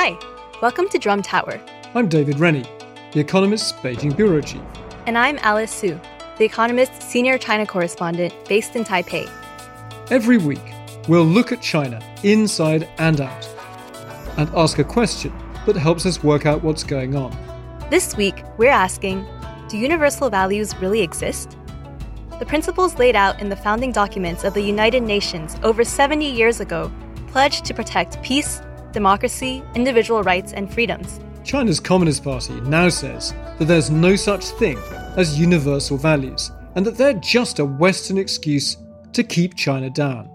Hi, welcome to Drum Tower, I'm David Rennie, The Economist's Beijing Bureau Chief. and I'm Alice Su, The Economist's senior China correspondent based in Taipei. Every week, we'll look at China inside and out and ask a question that helps us work out what's going on. This week, we're asking Do universal values really exist? The principles laid out in the founding documents of the United Nations over 70 years ago pledged to protect peace, democracy, individual rights, and freedoms. China's Communist Party now says that there's no such thing as universal values and that they're just a Western excuse to keep China down.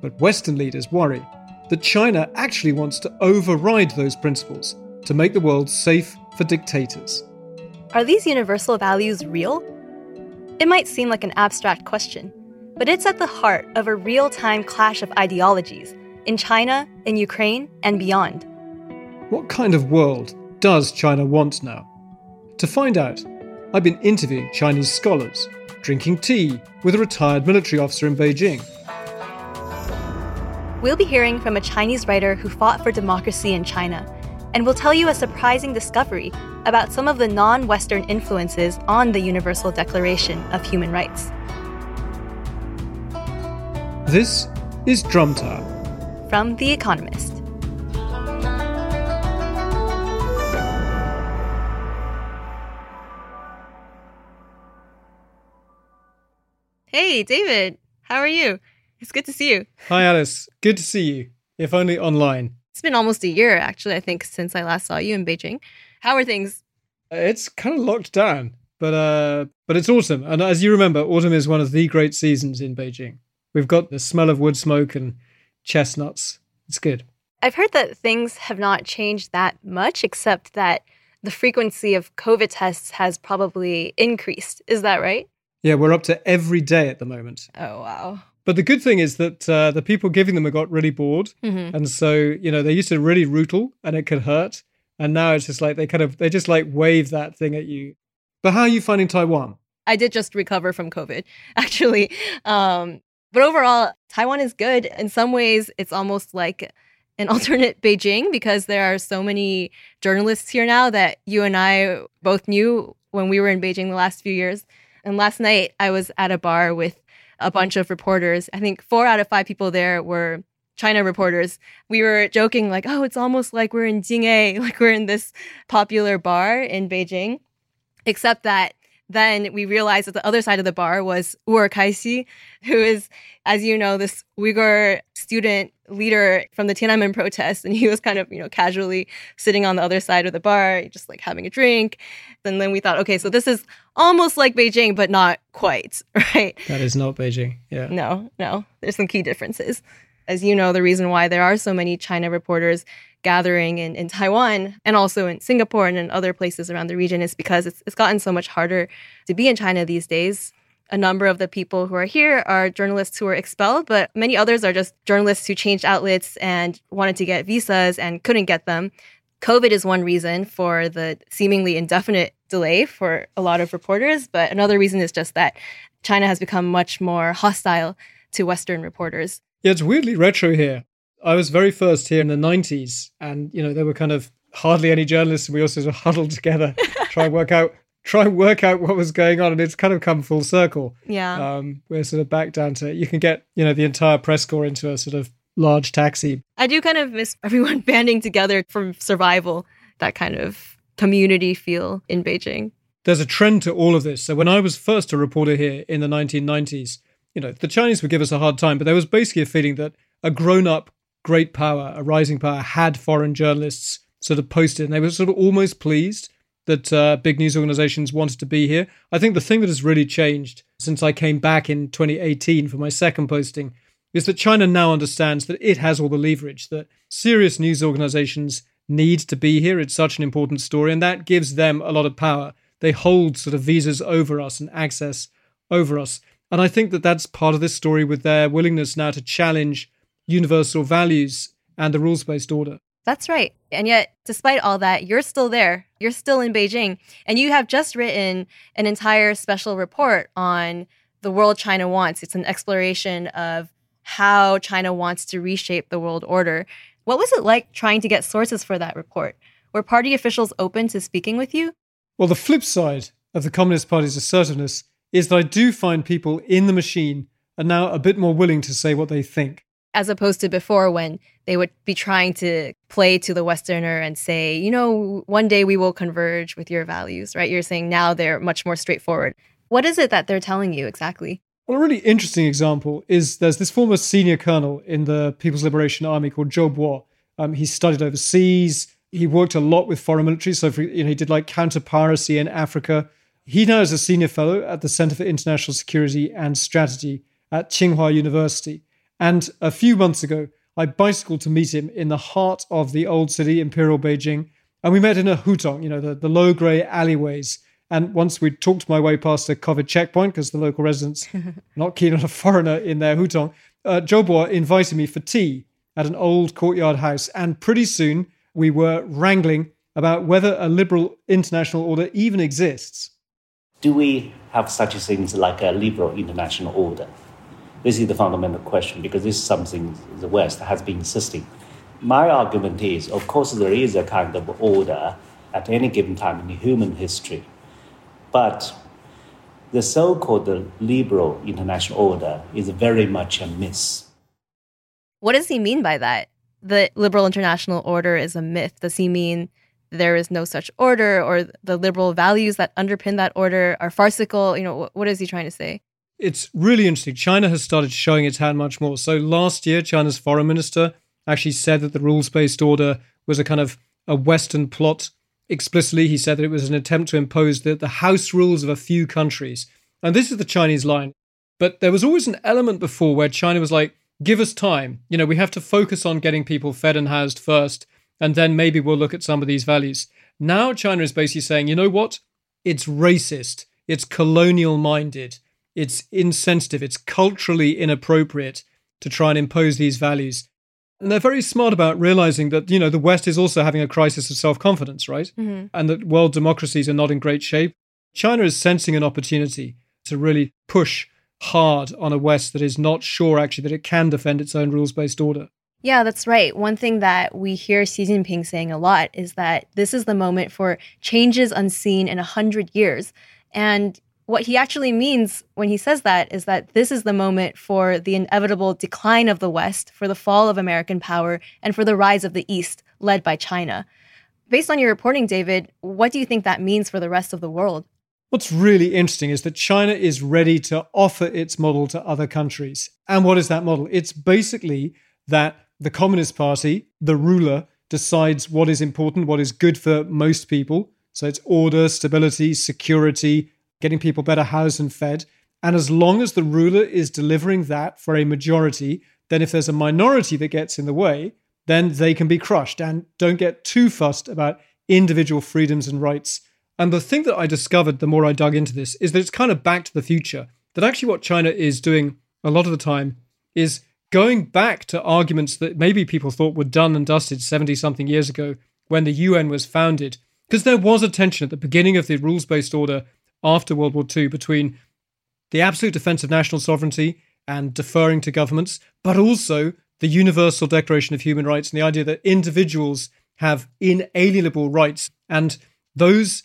But Western leaders worry that China actually wants to override those principles to make the world safe for dictators. Are these universal values real? It might seem like an abstract question, but it's at the heart of a real time clash of ideologies in China, in Ukraine, and beyond. What kind of world does China want now? To find out, I've been interviewing Chinese scholars, drinking tea with a retired military officer in Beijing, We'll be hearing from a Chinese writer who fought for democracy in China, and will tell you a surprising discovery about some of the non Western influences on the Universal Declaration of Human Rights. This is Drum Tower. From The Economist. Hey, David, how are you? It's good to see you. Hi Alice, good to see you, if only online. It's been almost a year, actually, I think, since I last saw you in Beijing. How are things? It's kind of locked down, but uh, but it's autumn, and as you remember, autumn is one of the great seasons in Beijing. We've got the smell of wood smoke and chestnuts. It's good. I've heard that things have not changed that much, except that the frequency of COVID tests has probably increased. Is that right? Yeah, we're up to every day at the moment. Oh, wow. But the good thing is that uh, the people giving them have got really bored, Mhm. and so you know they used to really rootle and it could hurt, and now it's just like they kind of they just like wave that thing at you. But how are you finding Taiwan? I did just recover from COVID, actually. Um, but overall, Taiwan is good. In some ways, it's almost like an alternate Beijing because there are so many journalists here now that you and I both knew when we were in Beijing the last few years. And last night, I was at a bar with a bunch of reporters. I think four out of five people there were China reporters. We were joking, like, oh, it's almost like we're in Jing-A, like we're in this popular bar in Beijing. Except that then we realized that the other side of the bar was Wu'er Kaixi, who is, as you know, this Uyghur student leader from the Tiananmen protests. And he was kind of, you know, casually sitting on the other side of the bar, just like having a drink. And then we thought, okay, so this is almost like Beijing, but not quite, right? That is not Beijing. Yeah. No, no. There's some key differences. As you know, the reason why there are so many China reporters gathering in, in Taiwan and also in Singapore and in other places around the region is because it's, it's gotten so much harder to be in China these days. A number of the people who are here are journalists who were expelled, but many others are just journalists who changed outlets and wanted to get visas and couldn't get them. COVID is one reason for the seemingly indefinite delay for a lot of reporters, but another reason is just that China has become much more hostile to Western reporters. Yeah, it's weirdly retro here. I was very first here in the 90s, and you know there were kind of hardly any journalists, and we all sort of huddled together, try and work out, try and work out what was going on, and it's kind of come full circle. Yeah. Um, we're sort of back down to you can get you know the entire press corps into a sort of large taxi. I do kind of miss everyone banding together for survival, that kind of community feel in Beijing. There's a trend to all of this. So when I was first a reporter here in the 1990s, you know the Chinese would give us a hard time, but there was basically a feeling that a grown-up great power, a rising power, had foreign journalists sort of posted, and they were sort of almost pleased that uh, big news organizations wanted to be here. I think the thing that has really changed since I came back in 2018 for my second posting is that China now understands that it has all the leverage, that serious news organizations need to be here. It's such an important story, and that gives them a lot of power. They hold sort of visas over us and access over us. And I think that that's part of this story with their willingness now to challenge universal values and the rules based order. That's right. And yet, despite all that, you're still there. You're still in Beijing. And you have just written an entire special report on the world China wants. It's an exploration of how China wants to reshape the world order. What was it like trying to get sources for that report? Were party officials open to speaking with you? Well, the flip side of the Communist Party's assertiveness is that I do find people in the machine are now a bit more willing to say what they think. As opposed to before when they would be trying to play to the Westerner and say, you know, one day we will converge with your values, right? You're saying now they're much more straightforward. What is it that they're telling you exactly? Well, a really interesting example is there's this former senior colonel in the People's Liberation Army called Zhou Bo. Um, he studied overseas. He worked a lot with foreign military. So, for, you know, he did like counter piracy in Africa. He now is a senior fellow at the Center for International Security and Strategy at Tsinghua University. And a few months ago, I bicycled to meet him in the heart of the old city, Imperial Beijing. And we met in a hutong, you know, the, the low grey alleyways. And once we'd talked my way past a COVID checkpoint, because the local residents not keen on a foreigner in their hutong, uh, Zhou Bo invited me for tea at an old courtyard house. And pretty soon we were wrangling about whether a liberal international order even exists. Do we have such things like a liberal international order? This is the fundamental question because this is something the West has been insisting. My argument is, of course, there is a kind of order at any given time in human history, but the so called liberal international order is very much a myth. What does he mean by that? The liberal international order is a myth. Does he mean there is no such order or the liberal values that underpin that order are farcical? You know, what is he trying to say? It's really interesting. China has started showing its hand much more. So last year, China's foreign minister actually said that the rules based order was a kind of a Western plot. Explicitly, he said that it was an attempt to impose the, the house rules of a few countries. And this is the Chinese line. But there was always an element before where China was like, give us time. You know, we have to focus on getting people fed and housed first and then maybe we'll look at some of these values. Now China is basically saying, you know what? It's racist, it's colonial minded, it's insensitive, it's culturally inappropriate to try and impose these values. And they're very smart about realizing that, you know, the West is also having a crisis of self confidence, right? Mm-hmm. And that world democracies are not in great shape. China is sensing an opportunity to really push hard on a West that is not sure actually that it can defend its own rules based order. Yeah, that's right. One thing that we hear Xi Jinping saying a lot is that this is the moment for changes unseen in a hundred years. And what he actually means when he says that is that this is the moment for the inevitable decline of the West, for the fall of American power, and for the rise of the East, led by China. Based on your reporting, David, what do you think that means for the rest of the world? What's really interesting is that China is ready to offer its model to other countries. And what is that model? It's basically that the Communist Party, the ruler, decides what is important, what is good for most people. So it's order, stability, security, getting people better housed and fed. And as long as the ruler is delivering that for a majority, then if there's a minority that gets in the way, then they can be crushed. And don't get too fussed about individual freedoms and rights. And the thing that I discovered the more I dug into this is that it's kind of back to the future. That actually what China is doing a lot of the time is going back to arguments that maybe people thought were done and dusted 70 something years ago when the UN was founded. Because there was a tension at the beginning of the rules based order after World War II between the absolute defense of national sovereignty and deferring to governments, but also the Universal Declaration of Human Rights and the idea that individuals have inalienable rights. And those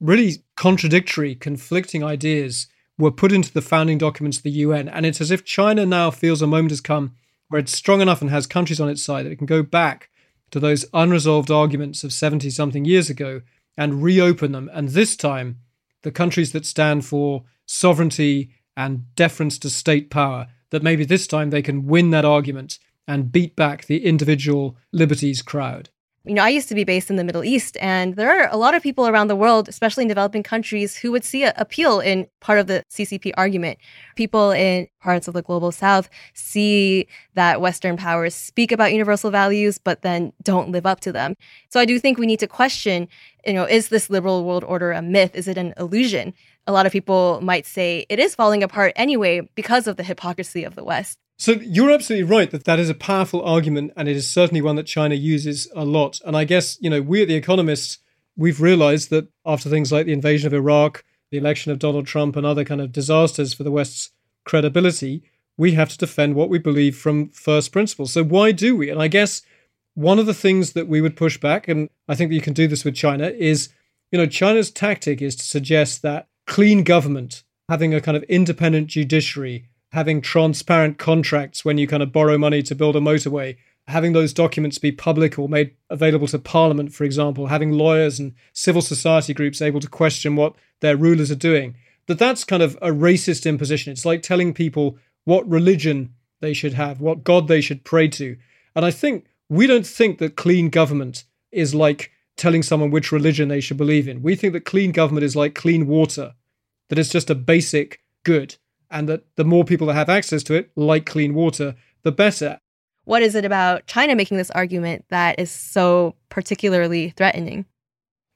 really contradictory, conflicting ideas were put into the founding documents of the UN. And it's as if China now feels a moment has come where it's strong enough and has countries on its side that it can go back to those unresolved arguments of 70 something years ago and reopen them. And this time, the countries that stand for sovereignty and deference to state power, that maybe this time they can win that argument and beat back the individual liberties crowd. You know, I used to be based in the Middle East, and there are a lot of people around the world, especially in developing countries, who would see appeal in part of the CCP argument. People in parts of the global south see that Western powers speak about universal values, but then don't live up to them. So I do think we need to question, you know, is this liberal world order a myth? Is it an illusion? A lot of people might say it is falling apart anyway because of the hypocrisy of the West. So you're absolutely right that that is a powerful argument, and it is certainly one that China uses a lot. And I guess you know we at the Economist we've realised that after things like the invasion of Iraq, the election of Donald Trump, and other kind of disasters for the West's credibility, we have to defend what we believe from first principles. So why do we? And I guess one of the things that we would push back, and I think that you can do this with China, is you know China's tactic is to suggest that clean government, having a kind of independent judiciary having transparent contracts when you kind of borrow money to build a motorway, having those documents be public or made available to Parliament, for example, having lawyers and civil society groups able to question what their rulers are doing, that that's kind of a racist imposition. It's like telling people what religion they should have, what God they should pray to. And I think we don't think that clean government is like telling someone which religion they should believe in. We think that clean government is like clean water, that it's just a basic good and that the more people that have access to it, like clean water, the better. What is it about China making this argument that is so particularly threatening?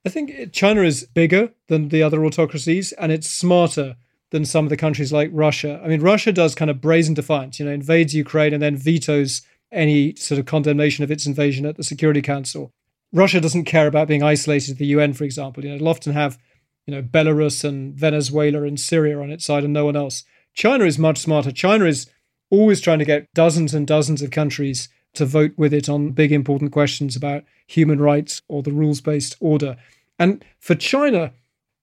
I think China is bigger than the other autocracies and it's smarter than some of the countries like Russia. I mean, Russia does kind of brazen defiance, you know, invades Ukraine and then vetoes any sort of condemnation of its invasion at the Security Council. Russia doesn't care about being isolated at the UN, for example. You know, it'll often have, you know, Belarus and Venezuela and Syria on its side and no one else. China is much smarter. China is always trying to get dozens and dozens of countries to vote with it on big important questions about human rights or the rules based order. And for China,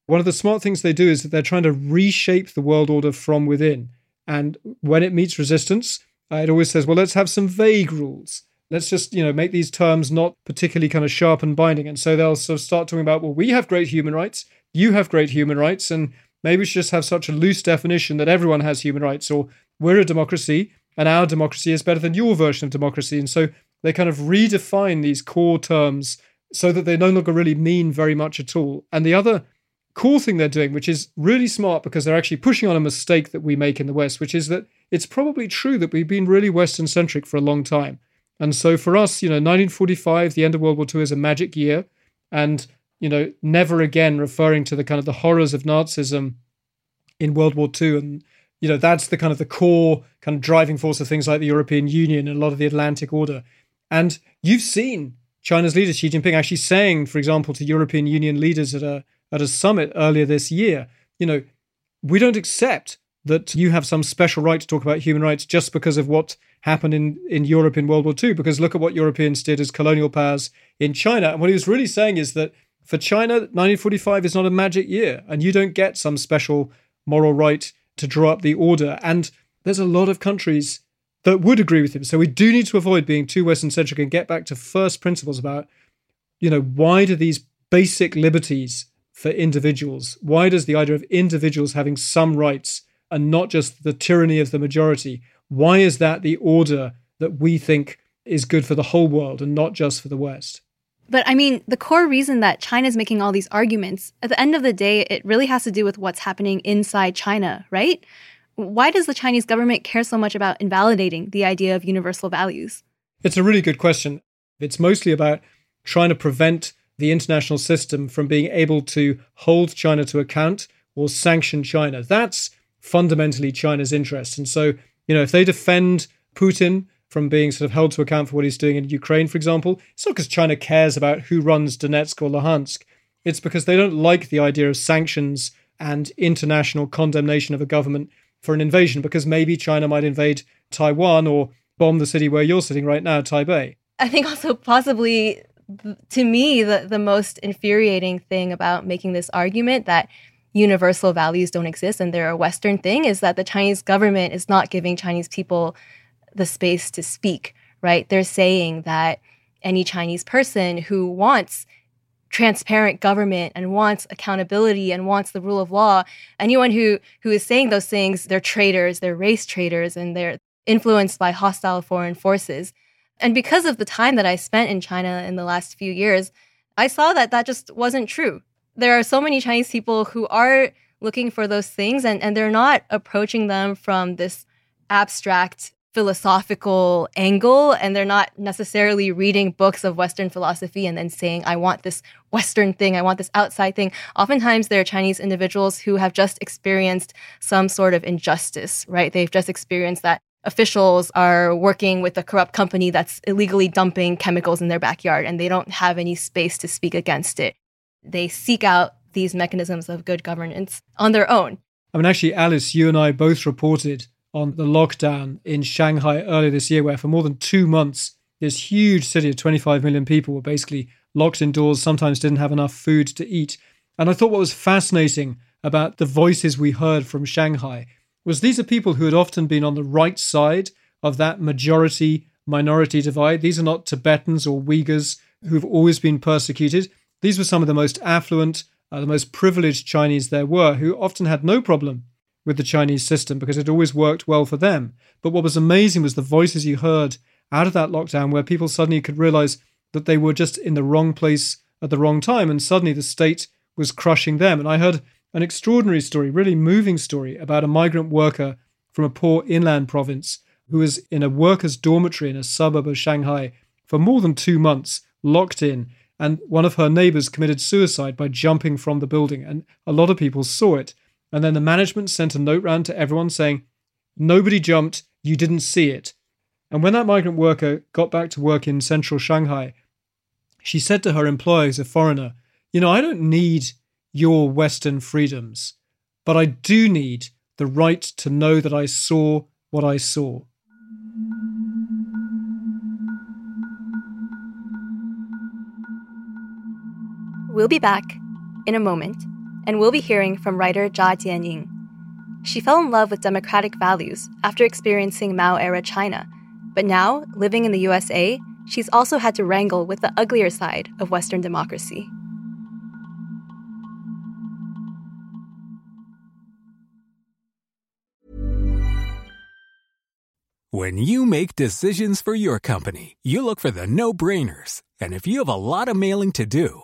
one of the smart things they do is that they're trying to reshape the world order from within. And when it meets resistance, uh, it always says, well, let's have some vague rules. Let's just, you know, make these terms not particularly kind of sharp and binding. And so they'll sort of start talking about, well, we have great human rights, you have great human rights, and Maybe we should just have such a loose definition that everyone has human rights, or we're a democracy and our democracy is better than your version of democracy. And so they kind of redefine these core terms so that they no longer really mean very much at all. And the other cool thing they're doing, which is really smart because they're actually pushing on a mistake that we make in the West, which is that it's probably true that we've been really Western centric for a long time. And so for us, you know, 1945, the end of World War II is a magic year. And you know, never again referring to the kind of the horrors of Nazism in World War II. And, you know, that's the kind of the core kind of driving force of things like the European Union and a lot of the Atlantic Order. And you've seen China's leader Xi Jinping actually saying, for example, to European Union leaders at a at a summit earlier this year, you know, we don't accept that you have some special right to talk about human rights just because of what happened in, in Europe in World War II, because look at what Europeans did as colonial powers in China. And what he was really saying is that for China, 1945 is not a magic year, and you don't get some special moral right to draw up the order. And there's a lot of countries that would agree with him. So we do need to avoid being too Western centric and get back to first principles about, you know, why do these basic liberties for individuals, why does the idea of individuals having some rights and not just the tyranny of the majority, why is that the order that we think is good for the whole world and not just for the West? But I mean, the core reason that China is making all these arguments, at the end of the day, it really has to do with what's happening inside China, right? Why does the Chinese government care so much about invalidating the idea of universal values? It's a really good question. It's mostly about trying to prevent the international system from being able to hold China to account or sanction China. That's fundamentally China's interest. And so, you know, if they defend Putin from being sort of held to account for what he's doing in Ukraine, for example. It's not because China cares about who runs Donetsk or Luhansk. It's because they don't like the idea of sanctions and international condemnation of a government for an invasion, because maybe China might invade Taiwan or bomb the city where you're sitting right now, Taipei. I think also possibly to me the, the most infuriating thing about making this argument that universal values don't exist and they're a Western thing is that the Chinese government is not giving Chinese people the space to speak, right? They're saying that any Chinese person who wants transparent government and wants accountability and wants the rule of law anyone who who is saying those things they're traitors they're race traitors and they're influenced by hostile foreign forces. And because of the time that I spent in China in the last few years, I saw that that just wasn't true. There are so many Chinese people who are looking for those things and, and they're not approaching them from this abstract philosophical angle and they're not necessarily reading books of western philosophy and then saying i want this western thing i want this outside thing. Oftentimes they're chinese individuals who have just experienced some sort of injustice right? They've just experienced that officials are working with a corrupt company that's illegally dumping chemicals in their backyard and they don't have any space to speak against it. They seek out these mechanisms of good governance on their own. I mean, actually, Alice, you and I both reported on the lockdown in Shanghai earlier this year, where for more than two months, this huge city of 25 million people were basically locked indoors, sometimes didn't have enough food to eat. And I thought what was fascinating about the voices we heard from Shanghai was these are people who had often been on the right side of that majority minority divide. These are not Tibetans or Uyghurs who've always been persecuted. These were some of the most affluent, uh, the most privileged Chinese there were, who often had no problem with the Chinese system because it always worked well for them. But what was amazing was the voices you heard out of that lockdown where people suddenly could realize that they were just in the wrong place at the wrong time and suddenly the state was crushing them. And I heard an extraordinary story, really moving story about a migrant worker from a poor inland province who was in a workers' dormitory in a suburb of Shanghai for more than two months, locked in. And one of her neighbors committed suicide by jumping from the building. And a lot of people saw it. And then the management sent a note round to everyone saying, Nobody jumped, you didn't see it. And when that migrant worker got back to work in central Shanghai, she said to her employer, who's a foreigner, You know, I don't need your Western freedoms, but I do need the right to know that I saw what I saw. We'll be back in a moment and we'll be hearing from writer Zha Jianying. She fell in love with democratic values after experiencing Mao era China, but now, living in the USA, she's also had to wrangle with the uglier side of Western democracy. When you make decisions for your company, you look for the no brainers. And if you have a lot of mailing to do,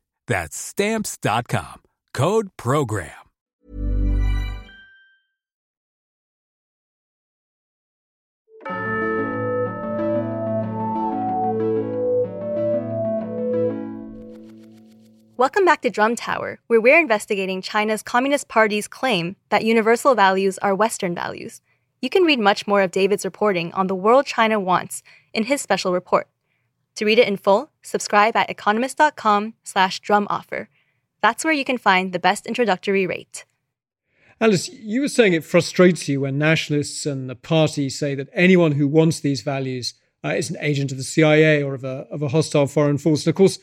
That's Stamps.com. Code PROGRAM. Welcome back to Drum Tower, where we're investigating China's Communist Party's claim that universal values are Western values. You can read much more of David's reporting on the world China wants in his special report. To read it in full, subscribe at economist.com slash drum offer. That's where you can find the best introductory rate. Alice, you were saying it frustrates you when nationalists and the party say that anyone who wants these values uh, is an agent of the CIA or of a, of a hostile foreign force. And of course,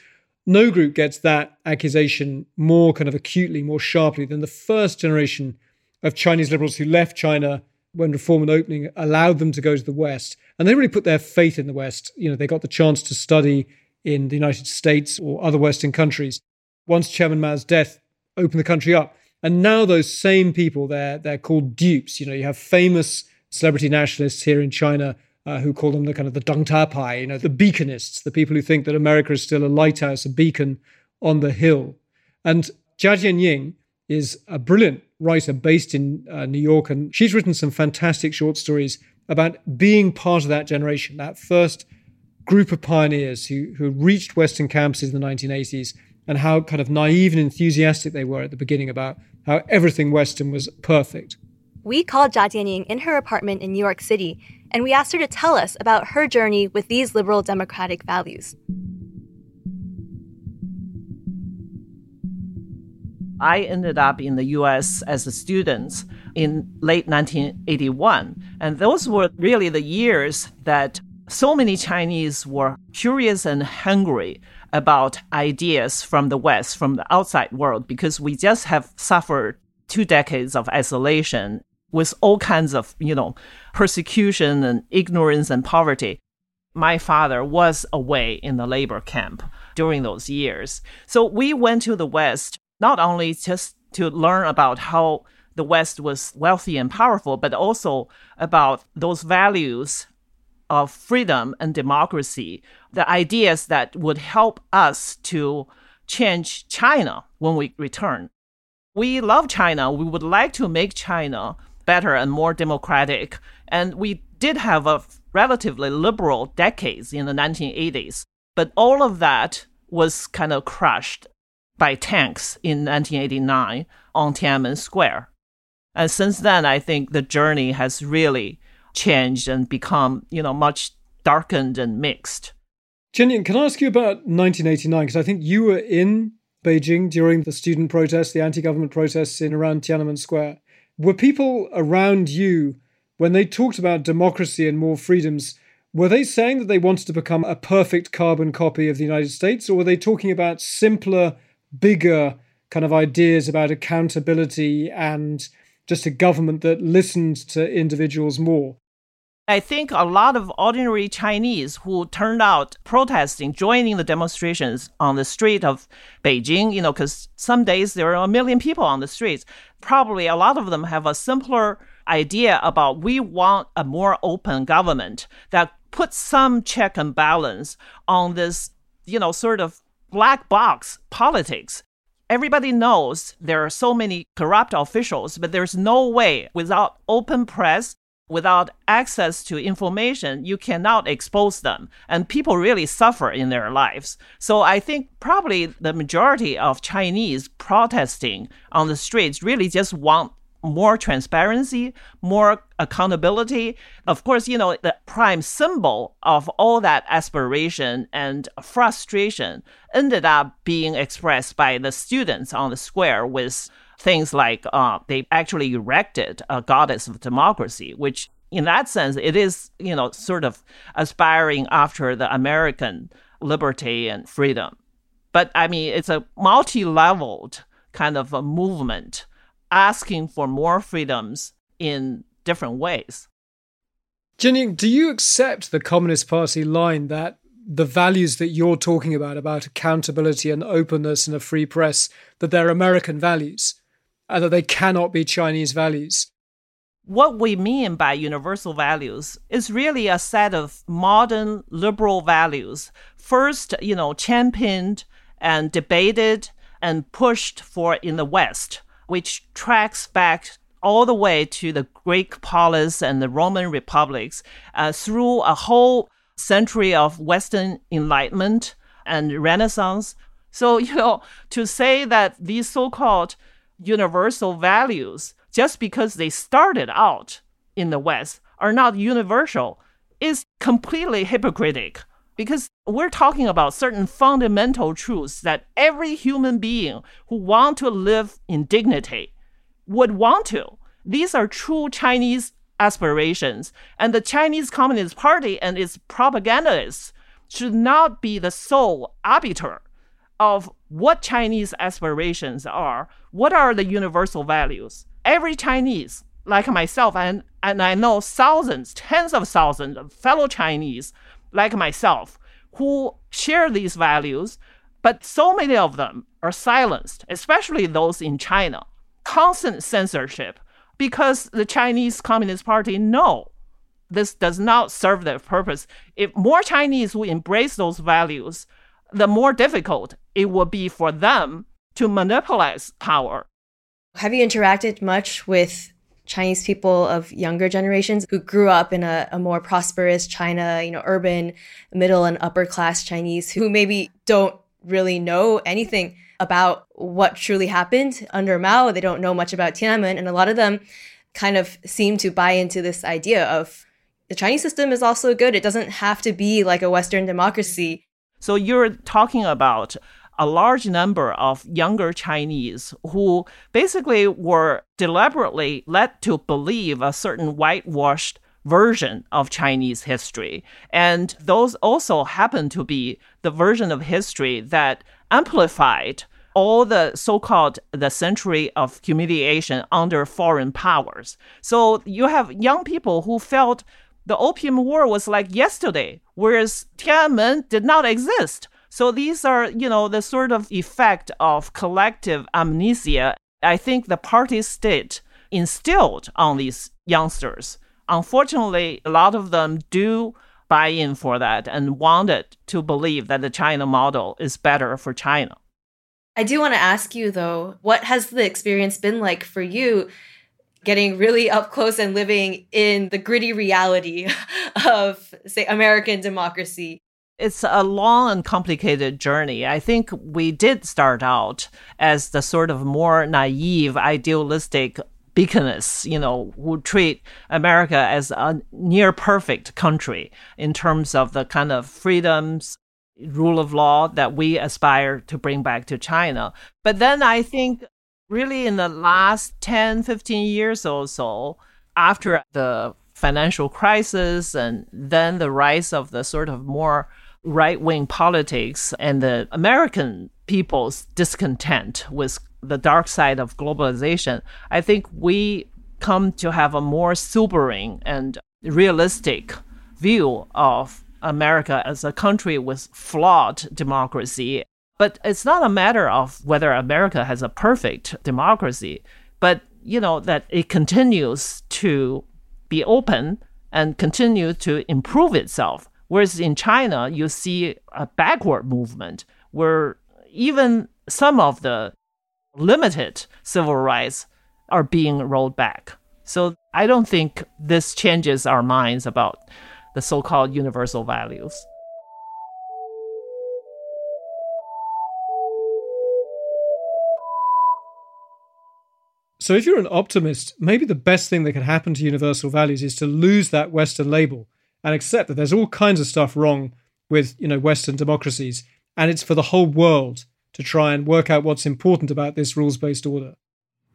no group gets that accusation more kind of acutely, more sharply than the first generation of Chinese liberals who left China when reform and opening allowed them to go to the West. And they really put their faith in the West. You know, they got the chance to study in the United States or other Western countries. Once Chairman Mao's death opened the country up. And now those same people, they're, they're called dupes. You know, you have famous celebrity nationalists here in China uh, who call them the kind of the Deng you know, the beaconists, the people who think that America is still a lighthouse, a beacon on the hill. And Zha Jianying is a brilliant writer based in uh, New York, and she's written some fantastic short stories about being part of that generation, that first group of pioneers who, who reached Western campuses in the 1980s, and how kind of naive and enthusiastic they were at the beginning about how everything Western was perfect. we called Zha Jianying in her apartment in New York City, and we asked her to tell us about her journey with these liberal democratic values. I ended up in the US as a student in late 1981. And those were really the years that so many Chinese were curious and hungry about ideas from the West, from the outside world, because we just have suffered two decades of isolation with all kinds of, you know, persecution and ignorance and poverty. My father was away in the labor camp during those years. So we went to the West not only just to learn about how the West was wealthy and powerful, but also about those values of freedom and democracy, the ideas that would help us to change China when we return. We love China. We would like to make China better and more democratic. And we did have a relatively liberal decades in the 1980s. But all of that was kind of crushed by tanks in 1989 on Tiananmen Square. And since then, I think the journey has really changed and become, you know, much darkened and mixed. Jianying, can I ask you about 1989? Because I think you were in Beijing during the student protests, the anti-government protests in around Tiananmen Square. Were people around you, when they talked about democracy and more freedoms, were they saying that they wanted to become a perfect carbon copy of the United States, or were they talking about simpler bigger kind of ideas about accountability and just a government that listened to individuals more. I think a lot of ordinary Chinese who turned out protesting, joining the demonstrations on the street of Beijing, you know, because some days there are a million people on the streets. Probably a lot of them have a simpler idea about we want a more open government that puts some check and balance on this, you know, sort of black box politics. Everybody knows there are so many corrupt officials, but there's no way without open press, without access to information, you cannot expose them. And people really suffer in their lives. So I think probably the majority of Chinese protesting on the streets really just want more transparency, more accountability. Of course, you know, the prime symbol of all that aspiration and frustration ended up being expressed by the students on the square with things like uh, they actually erected a goddess of democracy, which in that sense, it is, you know, sort of aspiring after the American liberty and freedom. But I mean, it's a multi leveled kind of a movement asking for more freedoms in different ways. Jianying, do you accept the Communist Party line that the values that you're talking about, about accountability and openness and a free press, that they're American values and that they cannot be Chinese values? What we mean by universal values is really a set of modern liberal values, first, you know, championed and debated and pushed for in the West which tracks back all the way to the Greek polis and the Roman republics uh, through a whole century of Western Enlightenment and Renaissance. So, you know, to say that these so called universal values, just because they started out in the West, are not universal is completely hypocritical because we're talking about certain fundamental truths that every human being who want to live in dignity would want to. These are true Chinese aspirations, and the Chinese Communist Party and its propagandists should not be the sole arbiter of what Chinese aspirations are. What are the universal values? Every Chinese, like myself, and, and I know thousands, tens of thousands of fellow Chinese like myself, who share these values, but so many of them are silenced, especially those in China. Constant censorship because the Chinese Communist Party know this does not serve their purpose. If more Chinese will embrace those values, the more difficult it will be for them to monopolize power. Have you interacted much with Chinese people of younger generations who grew up in a, a, more prosperous China, you know, urban, middle and upper class Chinese who maybe don't really know anything about what truly happened under Mao. They don't know much about Tiananmen. And a lot of them kind of seem to buy into this idea of the Chinese system is also good. It doesn't have to be like a Western democracy. So you're talking about a large number of younger Chinese who basically were deliberately led to believe a certain whitewashed version of Chinese history. And those also happen to be the version of history that amplified all the so-called the century of humiliation under foreign powers. So you have young people who felt the Opium War was like yesterday, whereas Tiananmen did not exist. So these are, you know, the sort of effect of collective amnesia. I think the party state instilled on these youngsters. Unfortunately, a lot of them do buy in for that and wanted to believe that the China model is better for China. I do want to ask you though, what has the experience been like for you getting really up close and living in the gritty reality of say American democracy? It's a long and complicated journey. I think we did start out as the sort of more naive, idealistic beaconists, you know, who treat America as a near perfect country in terms of the kind of freedoms, rule of law that we aspire to bring back to China. But then I think really in the last 10, 15 years or so, after the financial crisis and then the rise of the sort of more right wing politics and the American people's discontent with the dark side of globalization, I think we come to have a more sobering and realistic view of America as a country with flawed democracy. But it's not a matter of whether America has a perfect democracy, but you know that it continues to be open and continue to improve itself. Whereas in China, you see a backward movement where even some of the limited civil rights are being rolled back. So I don't think this changes our minds about the so called universal values. So, if you're an optimist, maybe the best thing that can happen to universal values is to lose that Western label and accept that there's all kinds of stuff wrong with, you know, Western democracies, and it's for the whole world to try and work out what's important about this rules based order.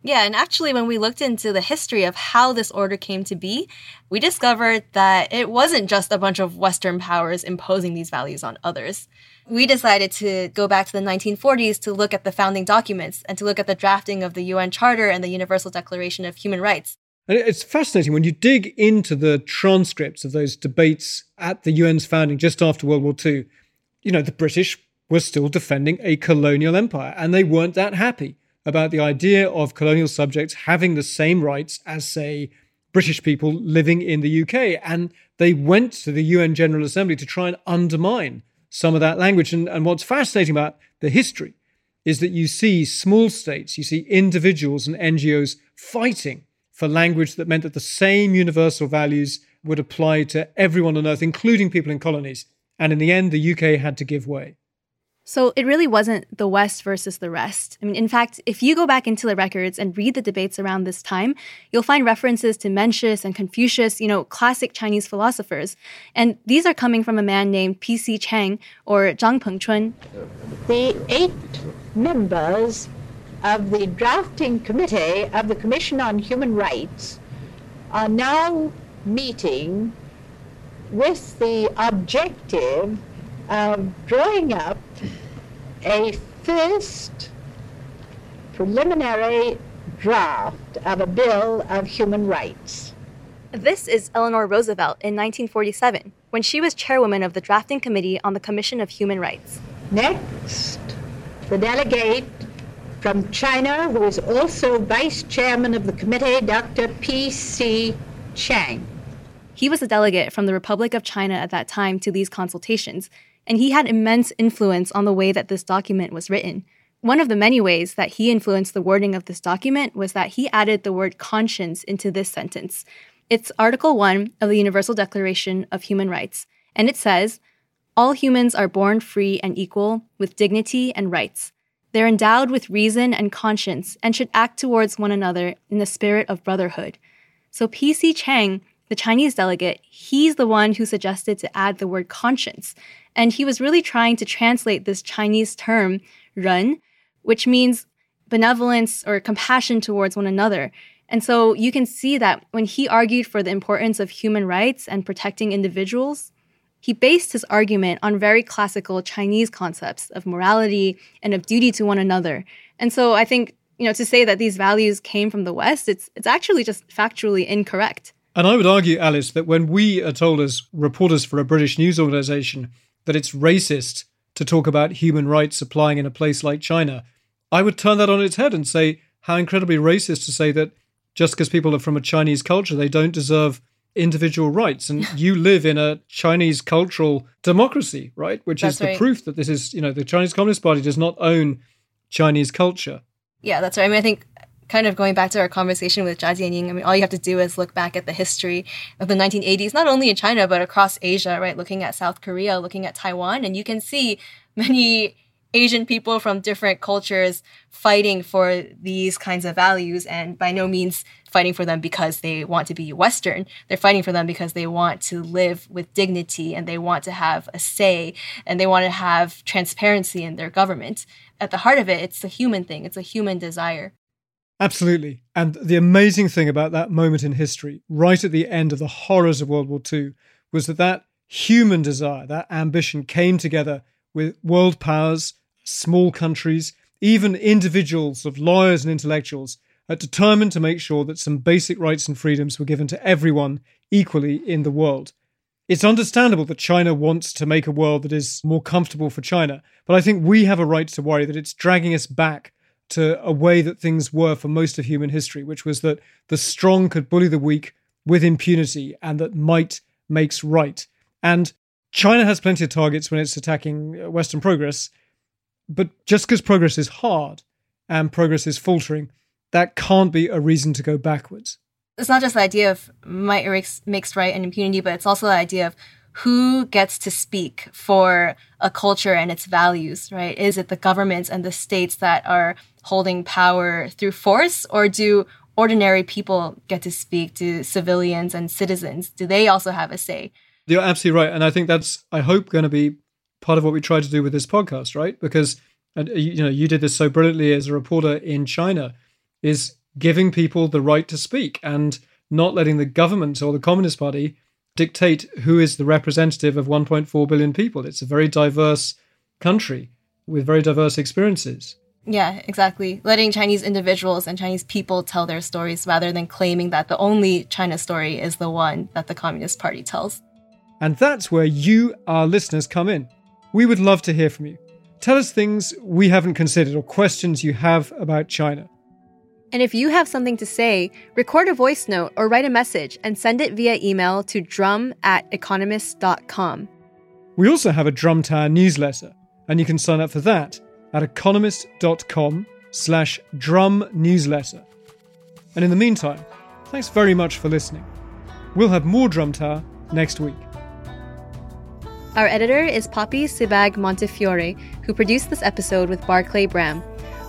Yeah, and actually, when we looked into the history of how this order came to be, we discovered that it wasn't just a bunch of Western powers imposing these values on others. We decided to go back to the 1940s to look at the founding documents and to look at the drafting of the UN Charter and the Universal Declaration of Human Rights. And it's fascinating when you dig into the transcripts of those debates at the UN's founding just after World War II. You know, the British were still defending a colonial empire and they weren't that happy about the idea of colonial subjects having the same rights as, say, British people living in the UK. And they went to the UN General Assembly to try and undermine some of that language. And, and what's fascinating about the history is that you see small states, you see individuals and NGOs fighting for language that meant that the same universal values would apply to everyone on earth, including people in colonies. And in the end, the UK had to give way. So it really wasn't the West versus the rest. I mean, in fact, if you go back into the records and read the debates around this time, you'll find references to Mencius and Confucius, you know, classic Chinese philosophers. And these are coming from a man named P.C. Chang or Zhang Pengchun. The eight members of the drafting committee of the Commission on Human Rights are now meeting with the objective of drawing up a first preliminary draft of a Bill of Human Rights. This is Eleanor Roosevelt in 1947, when she was chairwoman of the drafting committee on the Commission of Human Rights. Next, the delegate from China, who is also vice chairman of the committee, Dr. P.C. Chang. He was a delegate from the Republic of China at that time to these consultations, and he had immense influence on the way that this document was written. One of the many ways that he influenced the wording of this document was that he added the word conscience into this sentence. It's Article 1 of the Universal Declaration of Human Rights, and it says, All humans are born free and equal, with dignity and rights. They're endowed with reason and conscience and should act towards one another in the spirit of brotherhood. So PC Chang, the Chinese delegate, he's the one who suggested to add the word conscience. And he was really trying to translate this Chinese term, ren, which means benevolence or compassion towards one another. And so you can see that when he argued for the importance of human rights and protecting individuals, he based his argument on very classical Chinese concepts of morality and of duty to one another. And so I think, you know, to say that these values came from the West, it's it's actually just factually incorrect. And I would argue, Alice, that when we are told as reporters for a British news organization that it's racist to talk about human rights applying in a place like China, I would turn that on its head and say how incredibly racist to say that just because people are from a Chinese culture, they don't deserve individual rights. And you live in a Chinese cultural democracy, right? Which That's is the right. proof that this is, you know, the Chinese Communist Party does not own Chinese culture. Yeah, that's right. I mean, I think kind of going back to our conversation with Zha Jianying, I mean, all you have to do is look back at the history of the 1980s, not only in China, but across Asia, right? Looking at South Korea, looking at Taiwan, and you can see many Asian people from different cultures fighting for these kinds of values and by no means fighting for them because they want to be Western. They're fighting for them because they want to live with dignity and they want to have a say and they want to have transparency in their government. At the heart of it, it's a human thing, it's a human desire. Absolutely. And the amazing thing about that moment in history, right at the end of the horrors of World War II, was that that human desire, that ambition came together with world powers, small countries, even individuals of lawyers and intellectuals are determined to make sure that some basic rights and freedoms were given to everyone equally in the world. It's understandable that China wants to make a world that is more comfortable for China, but I think we have a right to worry that it's dragging us back to a way that things were for most of human history, which was that the strong could bully the weak with impunity and that might makes right. And China has plenty of targets when it's attacking uh, Western progress, but just because progress is hard and progress is faltering, that can't be a reason to go backwards. It's not just the idea of might makes, right and impunity, but it's also the idea of who gets to speak for a culture and its values, right? Is it the governments and the states that are holding power through force, or do ordinary people get to speak to civilians and citizens? Do they also have a say? You're absolutely right. And I think that's, I hope, going to be part of what we try to do with this podcast, right? Because, and, uh, you know, you did this so brilliantly as a reporter in China, is giving people the right to speak and not letting the government or the Communist Party dictate who is the representative of 1.4 billion people. It's a very diverse country with very diverse experiences. Yeah, exactly. Letting Chinese individuals and Chinese people tell their stories rather than claiming that the only China story is the one that the Communist Party tells. And that's where you, our listeners, come in. We would love to hear from you. Tell us things we haven't considered or questions you have about China. And if you have something to say, record a voice note or write a message and send it via email to drum at economist.com. We also have a Drum Tower newsletter, and you can sign up for that at economist.com slash drum newsletter. And in the meantime, thanks very much for listening. We'll have more Drum Tower next week. Our editor is Poppy Sebag Montefiore, who produced this episode with Barclay Bram.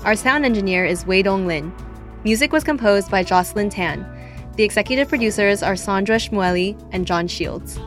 Our sound engineer is Wei Dong Lin. Music was composed by Jocelyn Tan. The executive producers are Sandra Shmueli and John Shields.